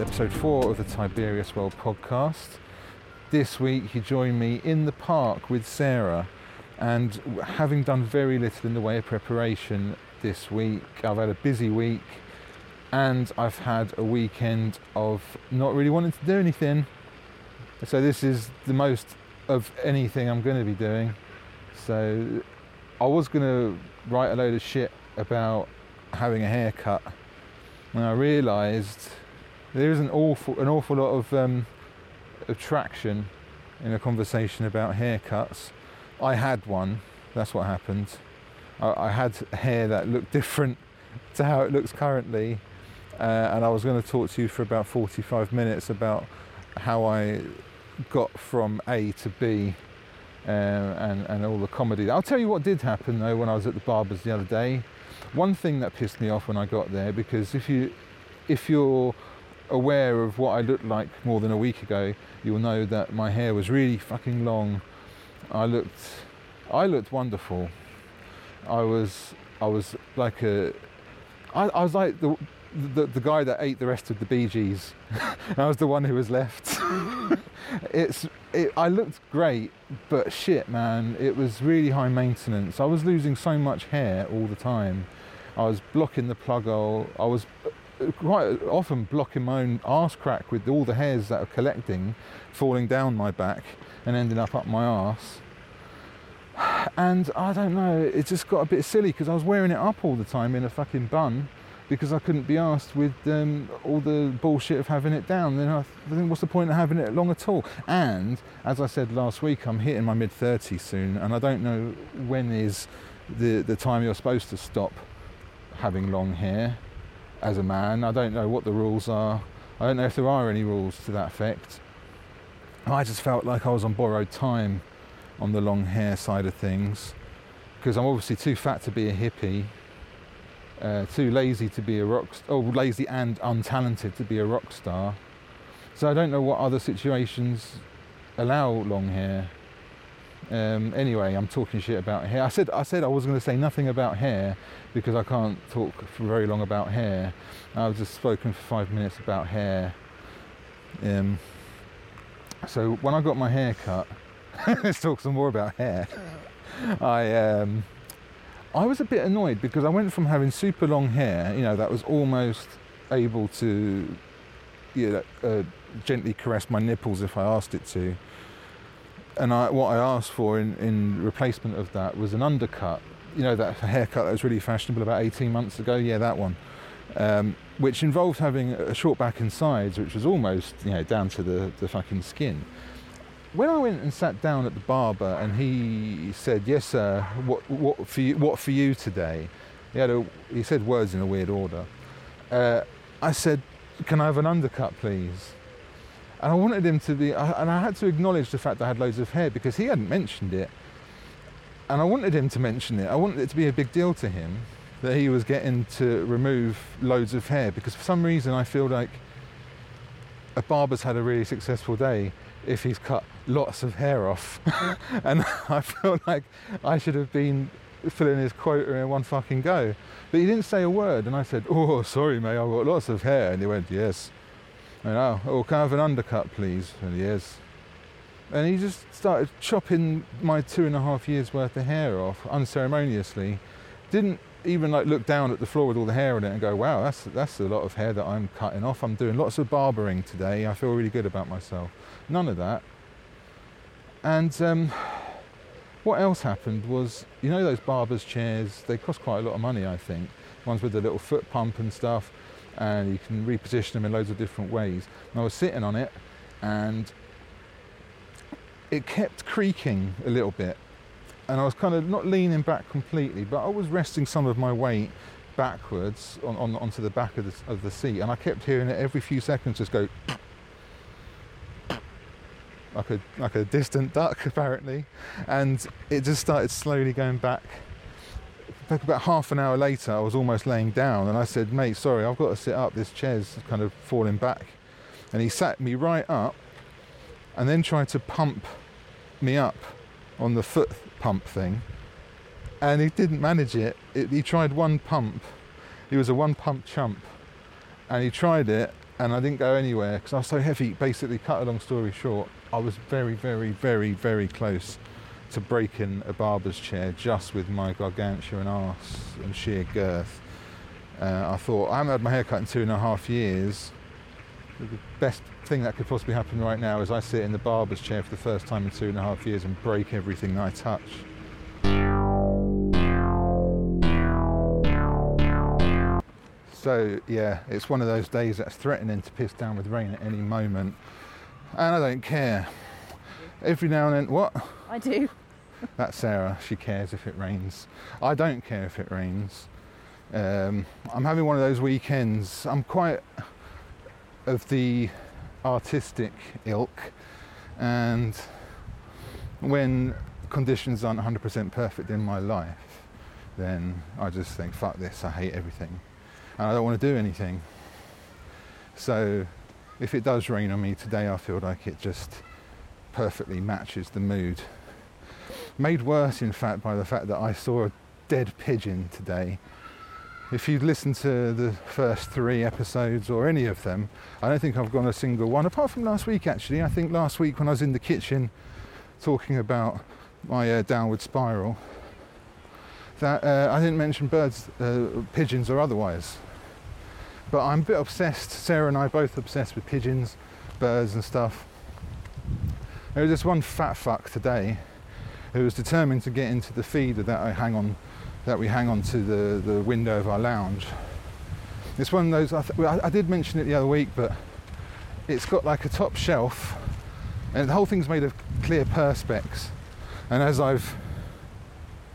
Episode four of the Tiberius World podcast. This week you join me in the park with Sara, and having done very little in the way of preparation this week, I've had a busy week and I've had a weekend of not really wanting to do anything. So, this is the most of anything I'm going to be doing. So, I was going to write a load of shit about having a haircut and I realised there is an awful an awful lot of um, attraction in a conversation about haircuts. I had one. That's what happened. I, I had hair that looked different to how it looks currently, uh, and I was going to talk to you for about 45 minutes about how I got from A to B. Uh, and, and all the comedy. I'll tell you what did happen though when I was at the barber's the other day. One thing that pissed me off when I got there, because if you if you're aware of what I looked like more than a week ago, you'll know that my hair was really fucking long. I looked I looked wonderful. I was I was like a I, I was like the, the the guy that ate the rest of the Gees. I was the one who was left. it's it, I looked great, but shit, man, it was really high maintenance. I was losing so much hair all the time. I was blocking the plug hole. I was quite often blocking my own arse crack with all the hairs that are collecting, falling down my back and ending up up my arse. And I don't know, it just got a bit silly because I was wearing it up all the time in a fucking bun because I couldn't be asked with um, all the bullshit of having it down. Then I think, what's the point of having it long at all? And as I said last week, I'm hitting my mid 30s soon, and I don't know when is the the time you're supposed to stop having long hair as a man. I don't know what the rules are. I don't know if there are any rules to that effect. I just felt like I was on borrowed time on the long hair side of things because I'm obviously too fat to be a hippie uh, too lazy to be a rock star, or lazy and untalented to be a rock star. So I don't know what other situations allow long hair. Um, anyway, I'm talking shit about hair. I said I said I was going to say nothing about hair because I can't talk for very long about hair. I've just spoken for five minutes about hair. Um, so when I got my hair cut, let's talk some more about hair. I um, I was a bit annoyed because I went from having super long hair, you know, that was almost able to you know, uh, gently caress my nipples if I asked it to. And I, what I asked for in, in replacement of that was an undercut. You know, that haircut that was really fashionable about 18 months ago? Yeah, that one. Um, which involved having a short back and sides, which was almost, you know, down to the, the fucking skin when I went and sat down at the barber and he said, "Yes, sir. What, what for you? What for you today?" He had a, he said words in a weird order. Uh, I said, "Can I have an undercut, please?" And I wanted him to be, and I had to acknowledge the fact that I had loads of hair because he hadn't mentioned it, and I wanted him to mention it. I wanted it to be a big deal to him that he was getting to remove loads of hair because for some reason I feel like a barber's had a really successful day if he's cut lots of hair off. and I feel like I should have been filling his quota in one fucking go. But he didn't say a word, and I said, Oh, sorry, mate, I've got lots of hair. And he went, Yes. And oh, oh, can I have an undercut, please? And he is. And he just started chopping my two and a half years worth of hair off unceremoniously. Didn't even like look down at the floor with all the hair on it and go, wow, that's that's a lot of hair that I'm cutting off. I'm doing lots of barbering today. I feel really good about myself. None of that. And um, what else happened was, you know, those barbers' chairs. They cost quite a lot of money, I think. Ones with the little foot pump and stuff, and you can reposition them in loads of different ways. And I was sitting on it, and it kept creaking a little bit and I was kind of not leaning back completely, but I was resting some of my weight backwards on, on onto the back of the, of the seat, and I kept hearing it every few seconds just go like a like a distant duck apparently, and it just started slowly going back. Like about half an hour later, I was almost laying down, and I said, "Mate, sorry, I've got to sit up. This chair's kind of falling back." And he sat me right up, and then tried to pump me up on the foot pump thing, and he didn't manage it. it. He tried one pump. He was a one pump chump, and he tried it, and I didn't go anywhere because I was so heavy. Basically, cut a long story short, I was very, very, very, very close to breaking a barber's chair just with my gargantuan arse and sheer girth. Uh, I thought I haven't had my hair cut in two and a half years. The best thing that could possibly happen right now is I sit in the barber's chair for the first time in two and a half years and break everything that I touch. So yeah, it's one of those days that's threatening to piss down with rain at any moment, and I don't care. Every now and then, what? I do. That's Sara. She cares if it rains. I don't care if it rains. Um, I'm having one of those weekends. I'm quite of the artistic ilk, and when conditions aren't 100% perfect in my life, then I just think, fuck this, I hate everything and I don't want to do anything. So if it does rain on me today, I feel like it just perfectly matches the mood. Made worse, in fact, by the fact that I saw a dead pigeon today. If you've listened to the first three episodes or any of them, I don't think I've gone a single one, apart from last week actually. I think last week when I was in the kitchen talking about my uh, downward spiral, that uh, I didn't mention birds, uh, pigeons or otherwise. But I'm a bit obsessed. Sara and I both obsessed with pigeons, birds, and stuff. There was this one fat fuck today who was determined to get into the feeder that I hang on, that we hang on to the, the window of our lounge. It's one of those. I, th- I, I did mention it the other week, but it's got like a top shelf, and the whole thing's made of clear perspex. And as I've,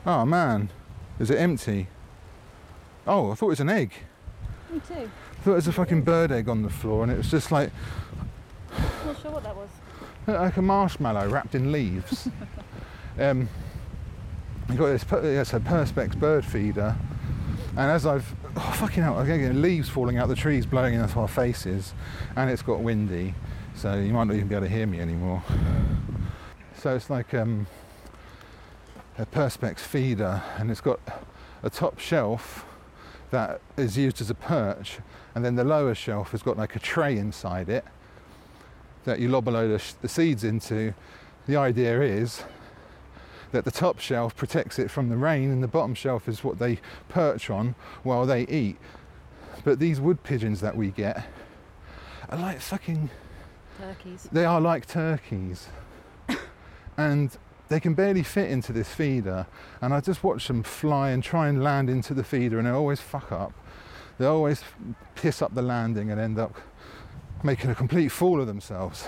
oh man, is it empty? Oh, I thought it was an egg. Me too I thought it was a fucking bird egg on the floor, and it was just like I'm Not sure what that was. like a marshmallow wrapped in leaves. um, you got this yes, a perspex bird feeder, and as I've oh, fucking hell, I'm leaves falling out the trees, blowing into our faces, and it's got windy, so you might not even be able to hear me anymore. So it's like um, a perspex feeder, and it's got a top shelf that is used as a perch, and then the lower shelf has got like a tray inside it that you lob a load of sh- the seeds into. The idea is that the top shelf protects it from the rain, and the bottom shelf is what they perch on while they eat. But these wood pigeons that we get are like fucking. Turkeys. They are like turkeys. and they can barely fit into this feeder. And I just watch them fly and try and land into the feeder, and they always fuck up. They always piss up the landing and end up making a complete fool of themselves.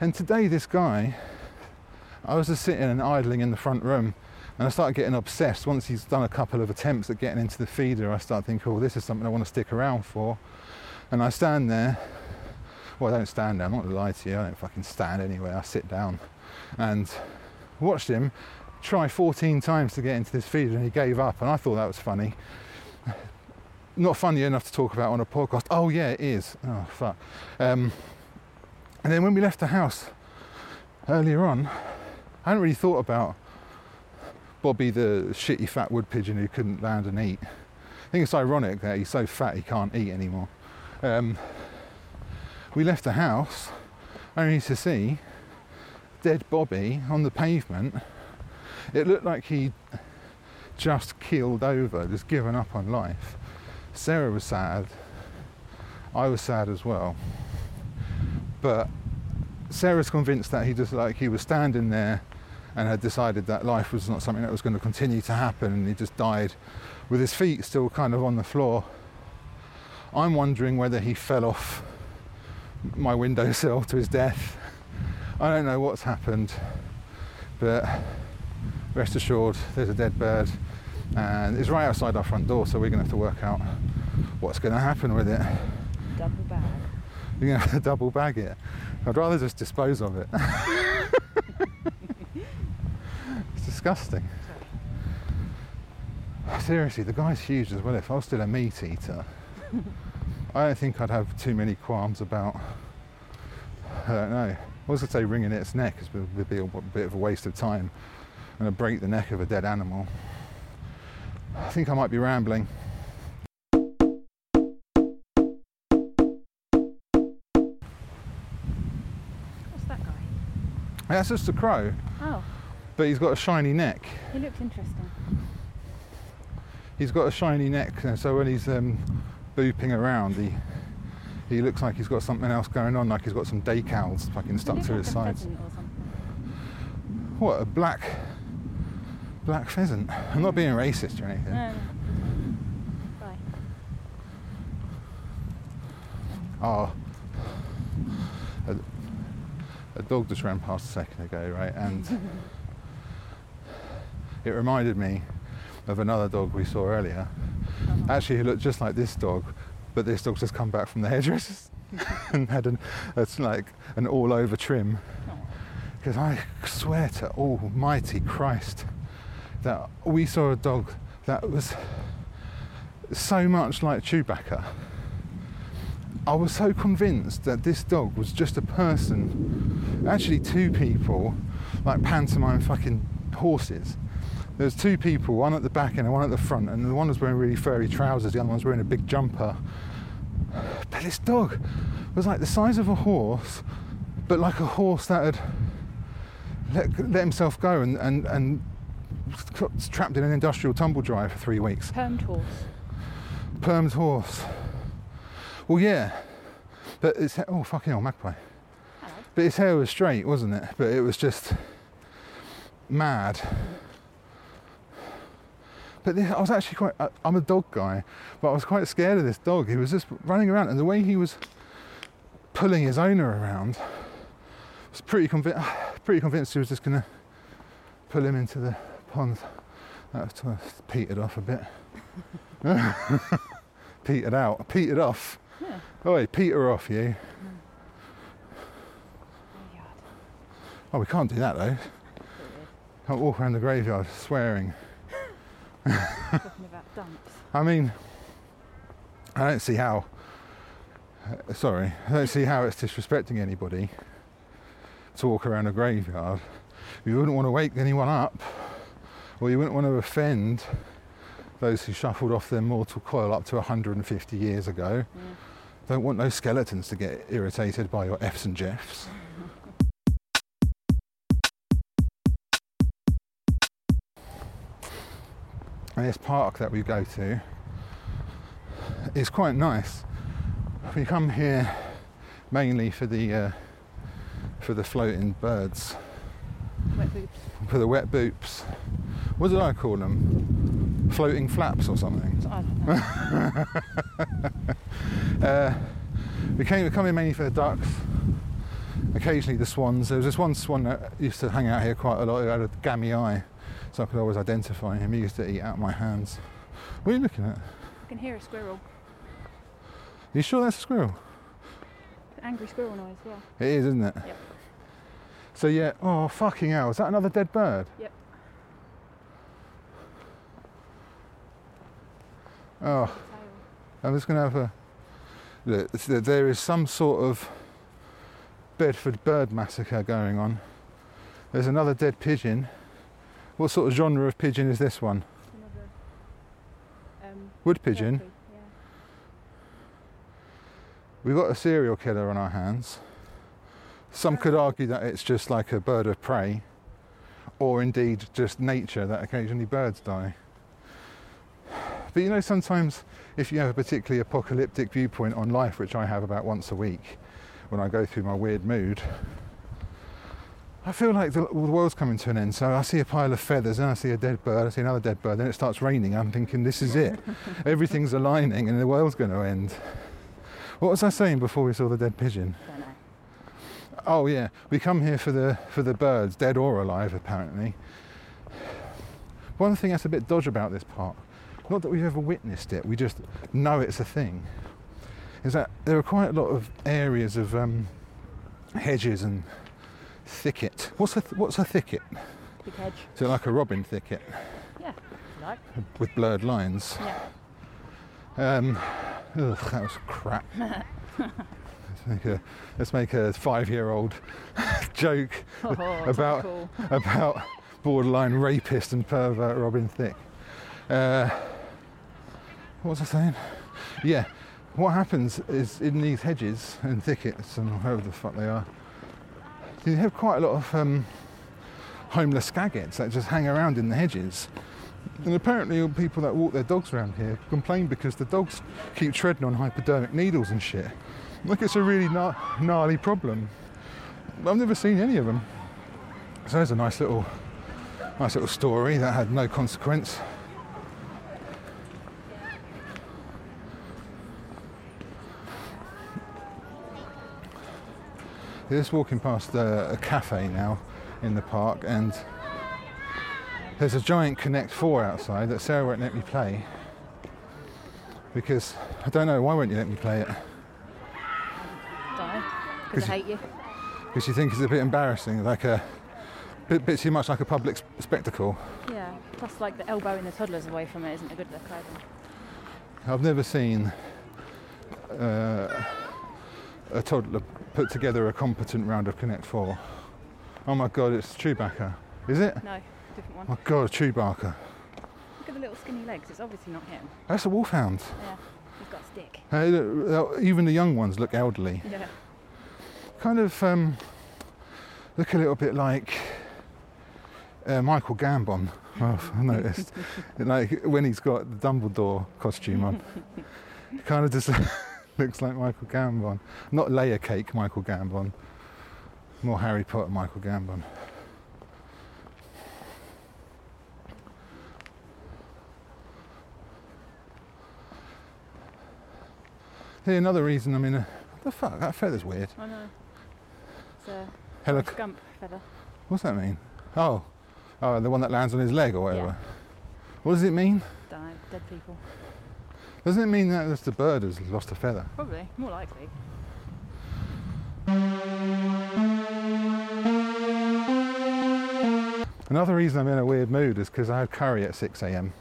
And today, this guy, I was just sitting and idling in the front room, and I started getting obsessed. Once he's done a couple of attempts at getting into the feeder, I start thinking, oh, this is something I want to stick around for. And I stand there. Well, I don't stand there, I'm not going to lie to you, I don't fucking stand anywhere, I sit down. And watched him try 14 times to get into this feeder, and he gave up, and I thought that was funny not funny enough to talk about on a podcast. Oh yeah, it is. Oh fuck. Um, and then when we left the house earlier on, I hadn't really thought about Bobby, the shitty fat wood pigeon who couldn't land and eat. I think it's ironic that he's so fat he can't eat anymore. Um, we left the house only to see dead Bobby on the pavement. It looked like he just keeled over, just given up on life. Sara was sad. I was sad as well. But Sara's convinced that he just like he was standing there and had decided that life was not something that was going to continue to happen and he just died with his feet still kind of on the floor. I'm wondering whether he fell off my windowsill to his death. I don't know what's happened, but rest assured there's a dead bird and it's right outside our front door, so we're going to have to work out what's going to happen with it. Double bag. You're going to have to double bag it. I'd rather just dispose of it. disgusting. Seriously, the guy's huge as well. If I was still a meat eater, I don't think I'd have too many qualms about. I don't know. I was going to say wringing its neck It would be a bit of a waste of time, and to break the neck of a dead animal. I think I might be rambling. What's that guy? That's just a crow. Oh but he's got a shiny neck. he looks interesting. He's got a shiny neck, and so when he's um, booping around, he he looks like he's got something else going on, like he's got some decals fucking stuck to his like sides. What a black black pheasant. I'm not being racist or anything. No. Oh, a, a dog just ran past a second ago, right? And it reminded me of another dog we saw earlier. Uh-huh. Actually, he looked just like this dog, but this dog's just come back from the hairdressers and had an, it's like an all-over trim. Oh. Because I swear to Almighty Christ that we saw a dog that was so much like Chewbacca. I was so convinced that this dog was just a person, actually two people, like pantomime fucking horses. There's two people, one at the back and one at the front, and the one was wearing really furry trousers, the other one's wearing a big jumper. But this dog was like the size of a horse, but like a horse that had let, let himself go and, and, and was trapped in an industrial tumble dryer for three weeks. Permed horse. Permed horse. Well, yeah, but it's oh fucking hell, magpie. Hello. But his hair was straight, wasn't it? But it was just mad. But I was actually quite. I- I'm a dog guy, but I was quite scared of this dog. He was just running around, and the way he was pulling his owner around I was pretty convinced. Pretty convinced he was just gonna pull him into the pond. That was sort petered off a bit. petered out. Petered off. Yeah. Oi, peter off, you. Oh. Oh, we can't do that though. Can't walk around the graveyard swearing. Talking about dumps. I mean, I don't see how. uh, sorry, I don't see how it's disrespecting anybody to walk around a graveyard. You wouldn't want to wake anyone up, or you wouldn't want to offend those who shuffled off their mortal coil up to 150 years ago. Yeah. Don't want those skeletons to get irritated by your F's and Jeffs. And this park that we go to is quite nice. We come here mainly for the uh, for the floating birds, for the wet boops. What did I call them? Floating flaps or something. I don't know. Uh, we came, we come in mainly for the ducks, occasionally the swans. There was this one swan that used to hang out here quite a lot. He had a gammy eye, so I could always identify him. He used to eat out of my hands. What are you looking at? I can hear a squirrel. Are you sure that's a squirrel? Angry squirrel noise, yeah. It is, isn't it? Yep. So yeah, oh fucking hell, is that another dead bird? Yep. Oh, I'm just gonna have a look. There is some sort of Bedford bird massacre going on. There's another dead pigeon. What sort of genre of pigeon is this one? Another. Um, Wood pigeon. turkey, Yeah. We've got a serial killer on our hands. Some could argue that it's just like a bird of prey, or indeed just nature that occasionally birds die. But you know, sometimes if you have a particularly apocalyptic viewpoint on life, which I have about once a week when I go through my weird mood, I feel like the, the world's coming to an end. So I see a pile of feathers, and I see a dead bird, I see another dead bird, then it starts raining. I'm thinking, this is it. Everything's aligning, and the world's going to end. What was I saying before we saw the dead pigeon? Oh yeah, we come here for the for the birds, dead or alive, apparently. One thing that's a bit dodgy about this park, not that we've ever witnessed it, we just know it's a thing, is that there are quite a lot of areas of um, hedges and thicket. What's a th- what's a thicket? Big hedge. Is it like a robin thicket Yeah. Like. with blurred lines? Yeah. Um, ugh, that was crap. let's make a, let's make a five-year-old joke Oh, About- cool. about borderline rapist and pervert Robin Thicke. Uh, what was I saying? Yeah, what happens is in these hedges and thickets and wherever the fuck they are, you have quite a lot of um, homeless skagheads that just hang around in the hedges. And apparently, all people that walk their dogs around here complain because the dogs keep treading on hypodermic needles and shit. Like it's a really gna- gnarly problem. I've never seen any of them. So there's a nice little, nice little story that had no consequence. We're just walking past a, a cafe now in the park, and there's a giant Connect 4 outside that Sara won't let me play because I don't know why won't you let me play it? Cause I hate you. Because you think it's a bit embarrassing, like a bit, bit too much like a public s- spectacle. Yeah. Plus, like the elbowing the toddlers away from it isn't a good look either. I've never seen uh, a toddler put together a competent round of Connect 4. Oh my god, it's Chewbacca. Is it? No, different one. Oh god, Chewbacca. Look at the little skinny legs. It's obviously not him. That's a wolfhound. Yeah. He's got a stick. Uh, even the young ones look elderly. Yeah. Kind of um, look a little bit like uh, Michael Gambon. I've noticed, like when he's got the Dumbledore costume on, kind of just looks like Michael Gambon. Not layer cake Michael Gambon, more Harry Potter Michael Gambon. Hey, another reason I'm in a. What the fuck? That feather's weird. I know. It's a Hello. skunk feather. What's that mean? Oh, oh, the one that lands on his leg or whatever. Yeah. What does it mean? Don't know. Dead people. Doesn't it mean that the bird has lost a feather? Probably. More likely. Another reason I'm in a weird mood is because I had curry at 6 a.m.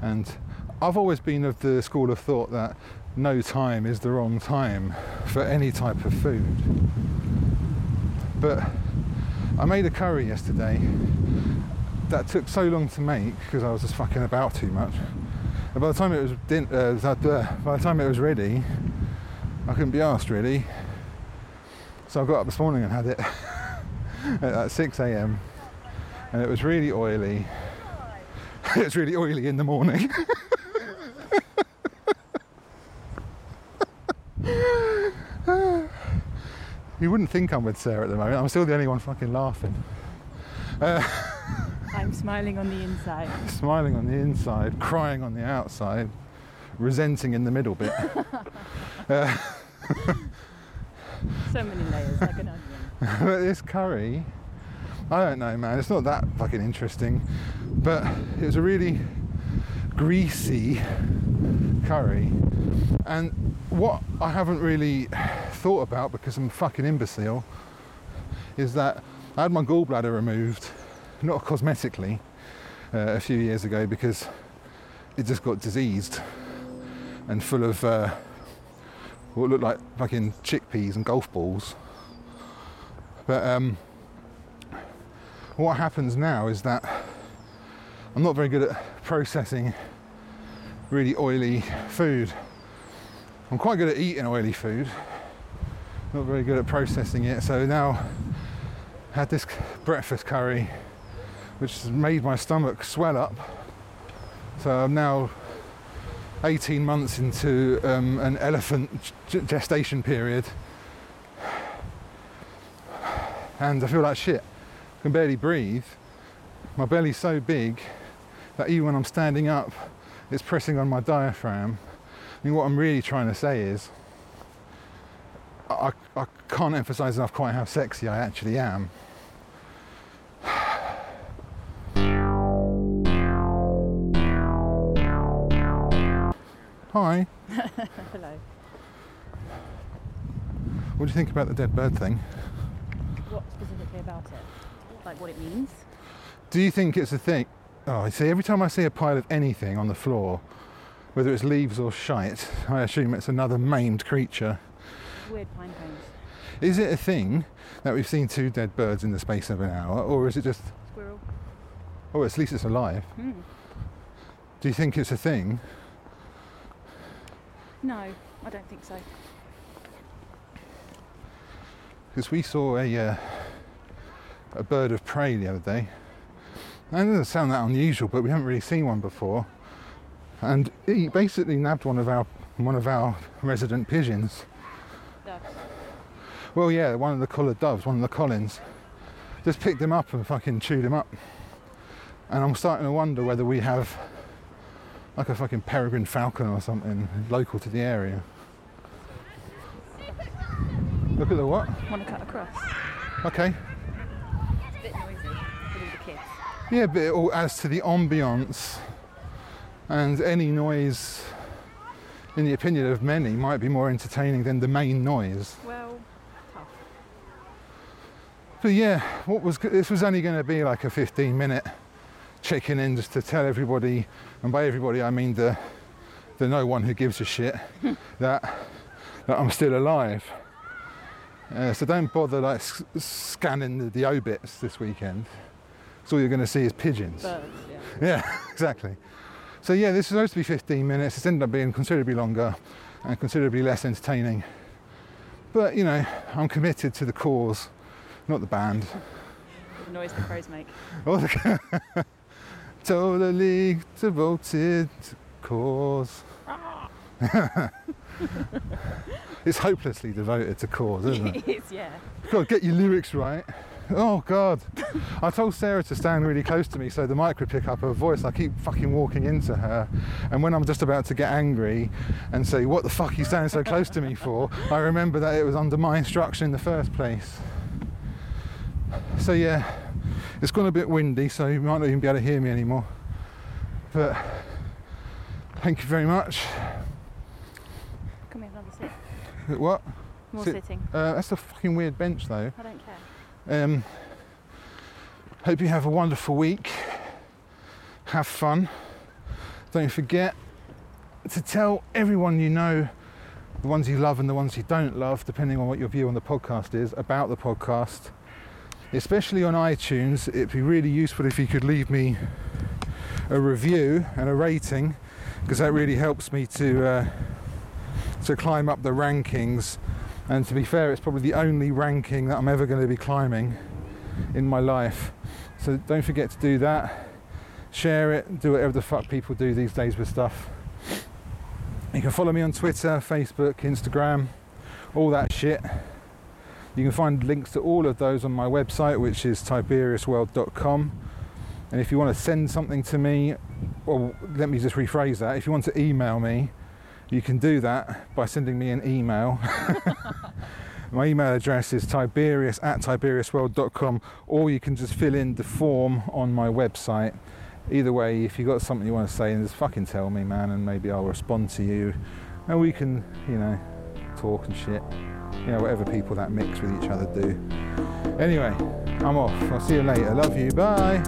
And I've always been of the school of thought that no time is the wrong time for any type of food. But I made a curry yesterday that took so long to make because I was just fucking about too much. And by the time it was din- uh, uh, by the time it was ready, I couldn't be asked really. So I got up this morning and had it at 6 a.m. and it was really oily. it was really oily in the morning. you wouldn't think I'm with Sara at the moment. I'm still the only one fucking laughing. Uh, smiling on the inside. smiling on the inside, crying on the outside, resenting in the middle bit. uh, So many layers, like an onion. but this curry, I don't know, man. It's not that fucking interesting, but it was a really greasy curry. And what I haven't really thought about because I'm a fucking imbecile is that I had my gallbladder removed, not cosmetically, uh, a few years ago because it just got diseased and full of uh, what looked like fucking chickpeas and golf balls. But um, what happens now is that I'm not very good at processing really oily food. I'm quite good at eating oily food, not very good at processing it. So now I had this breakfast curry, which has made my stomach swell up. So I'm now 18 months into um, an elephant gestation period and I feel like shit. I can barely breathe. My belly's so big that even when I'm standing up, it's pressing on my diaphragm. I mean, what I'm really trying to say is, I, I can't emphasize enough quite how sexy I actually am. Hi, Hello. what do you think about the dead bird thing? What specifically about it? Like what it means? Do you think it's a thing? Oh, I see. Every time I see a pile of anything on the floor, whether it's leaves or shite, I assume it's another maimed creature. Weird pine cones. Is it a thing that we've seen two dead birds in the space of an hour, or is it just? Squirrel. Oh, at least it's alive. Hmm. Do you think it's a thing? No, I don't think so. Because we saw a uh, a bird of prey the other day. And it doesn't sound that unusual, but we haven't really seen one before. And he basically nabbed one of our one of our resident pigeons. Ducks. Well, yeah, one of the coloured doves, one of the Collins. Just picked him up and fucking chewed him up. And I'm starting to wonder whether we have like a fucking peregrine falcon or something local to the area. Look at the what? Want to cut across? Okay. It's a bit noisy with all the kids. Yeah, but it all adds to the ambiance. And any noise, in the opinion of many, might be more entertaining than the main noise. Well, tough. But yeah, what was this was only going to be like a 15 minute checking in just to tell everybody, and by everybody I mean the the no one who gives a shit that that I'm still alive. Uh, so don't bother like s- scanning the, the obits this weekend. So all you're going to see is pigeons. Birds, yeah. Yeah, exactly. So yeah, this is supposed to be 15 minutes. It's ended up being considerably longer and considerably less entertaining. But you know, I'm committed to the cause, not the band. The noise the crows make. Totally devoted to cause. Ah. it's hopelessly devoted to cause, isn't it? it is, yeah. God, get your lyrics right. Oh God! I told Sara to stand really close to me so the mic would pick up her voice. I keep fucking walking into her, and when I'm just about to get angry and say, "What the fuck are you standing so close to me for?" I remember that it was under my instruction in the first place. So yeah, it's gone a bit windy, so you might not even be able to hear me anymore. But thank you very much. Come here, another sit. What? More Sit. sitting. Uh, that's a fucking weird bench, though. I don't care. Um, hope you have a wonderful week. Have fun. Don't forget to tell everyone you know, the ones you love and the ones you don't love, depending on what your view on the podcast is, about the podcast. Especially on iTunes, it'd be really useful if you could leave me a review and a rating, because that really helps me to uh, to climb up the rankings. And to be fair, it's probably the only ranking that I'm ever going to be climbing in my life. So don't forget to do that. Share it, do whatever the fuck people do these days with stuff. You can follow me on Twitter, Facebook, Instagram, all that shit. You can find links to all of those on my website, which is tiberiusworld.com. And if you want to send something to me, or let me just rephrase that, if you want to email me, you can do that by sending me an email. My email address is tiberius at tiberiusworld.com, or you can just fill in the form on my website. Either way, if you've got something you want to say, just fucking tell me, man, and maybe I'll respond to you. And we can, you know, talk and shit. You know, whatever people that mix with each other do. Anyway, I'm off. I'll see you later. Love you. Bye.